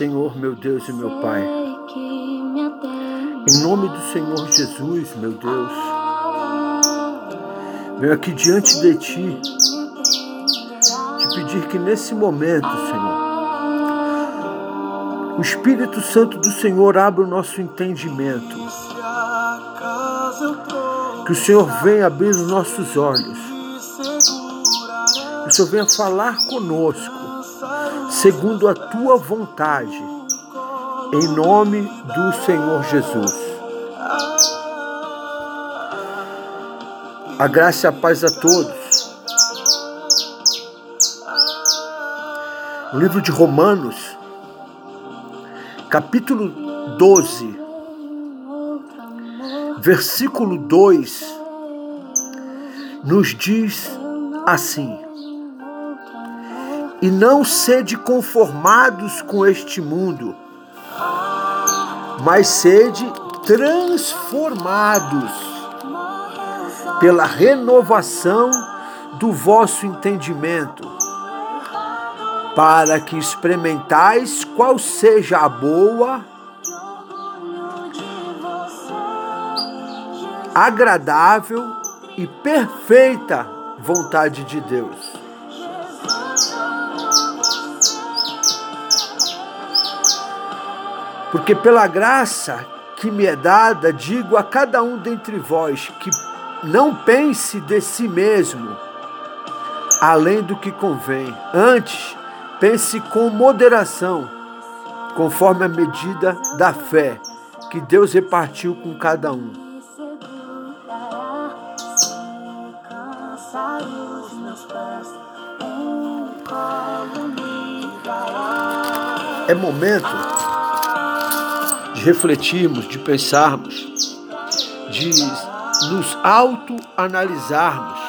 Senhor, meu Deus e meu Pai. Em nome do Senhor Jesus, meu Deus, venho aqui diante de Ti te pedir que nesse momento, Senhor, o Espírito Santo do Senhor abra o nosso entendimento. Que o Senhor venha abrir os nossos olhos. Que o Senhor venha falar conosco, segundo a tua vontade, em nome do Senhor Jesus. A graça e a paz a todos. No livro de Romanos, capítulo 12, versículo 2, nos diz assim: E não sede conformados com este mundo, mas sede transformados pela renovação do vosso entendimento para que experimentais qual seja a boa, agradável e perfeita vontade de Deus. Porque pela graça que me é dada, digo a cada um dentre vós que não pense de si mesmo além do que convém. Antes, Pense com moderação, conforme a medida da fé que Deus repartiu com cada um. É momento de refletirmos, de pensarmos, de nos autoanalisarmos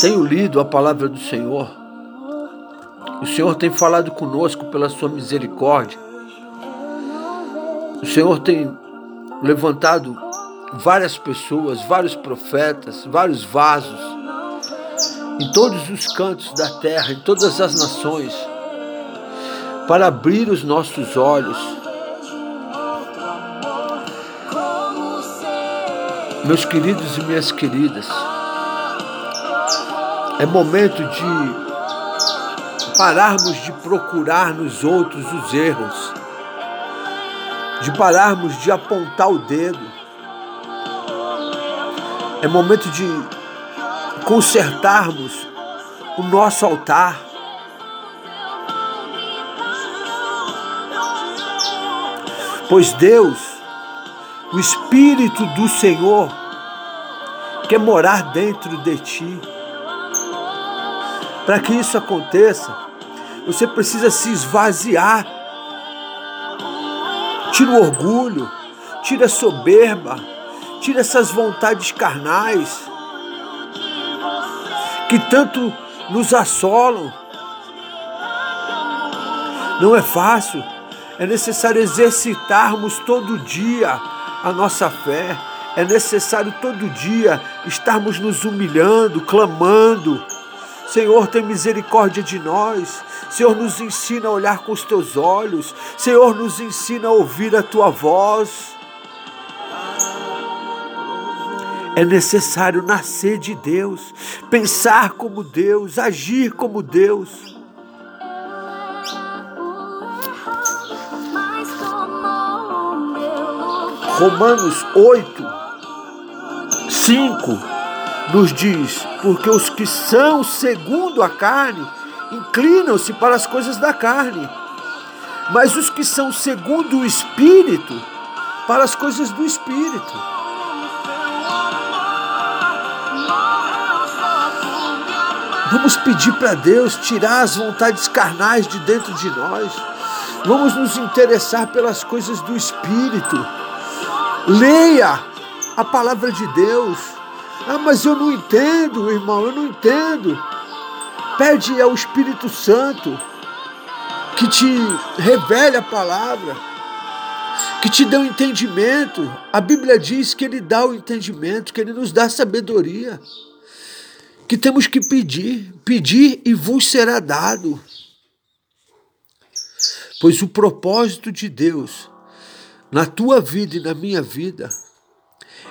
tenho lido a palavra do Senhor. O Senhor tem falado conosco pela sua misericórdia. O Senhor tem levantado várias pessoas, vários profetas, vários vasos em todos os cantos da terra, em todas as nações, para abrir os nossos olhos. Meus queridos e minhas queridas, é momento de pararmos de procurar nos outros os erros, de pararmos de apontar o dedo. É momento de consertarmos o nosso altar. Pois Deus, o Espírito do Senhor, quer morar dentro de ti. Para que isso aconteça, você precisa se esvaziar. Tira o orgulho, tira a soberba, tira essas vontades carnais que tanto nos assolam. Não é fácil, é necessário exercitarmos todo dia a nossa fé, é necessário todo dia estarmos nos humilhando, clamando Senhor, tem misericórdia de nós. Senhor, nos ensina a olhar com os teus olhos. Senhor, nos ensina a ouvir a tua voz. É necessário nascer de Deus, pensar como Deus, agir como Deus. Romanos 8, 5 nos diz: porque os que são segundo a carne inclinam-se para as coisas da carne, mas os que são segundo o Espírito, para as coisas do Espírito. Vamos pedir para Deus tirar as vontades carnais de dentro de nós. Vamos nos interessar pelas coisas do Espírito. Leia a palavra de Deus. Ah, mas eu não entendo, irmão, eu não entendo. Pede ao Espírito Santo que te revele a palavra, que te dê o um entendimento. A Bíblia diz que Ele dá o entendimento, que Ele nos dá sabedoria. que temos que pedir, pedir e vos será dado. Pois o propósito de Deus na tua vida e na minha vida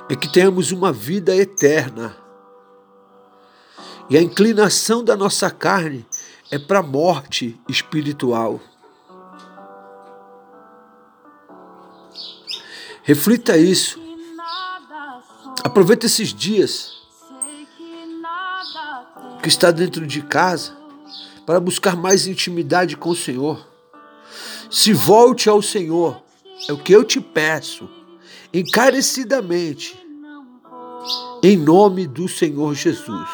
é que tenhamos uma vida eterna. E a inclinação da nossa carne é para a morte espiritual. Reflita isso. Aproveita esses dias que está dentro de casa para buscar mais intimidade com o Senhor. Se volte ao Senhor, é o que eu te peço, encarecidamente, em nome do Senhor Jesus.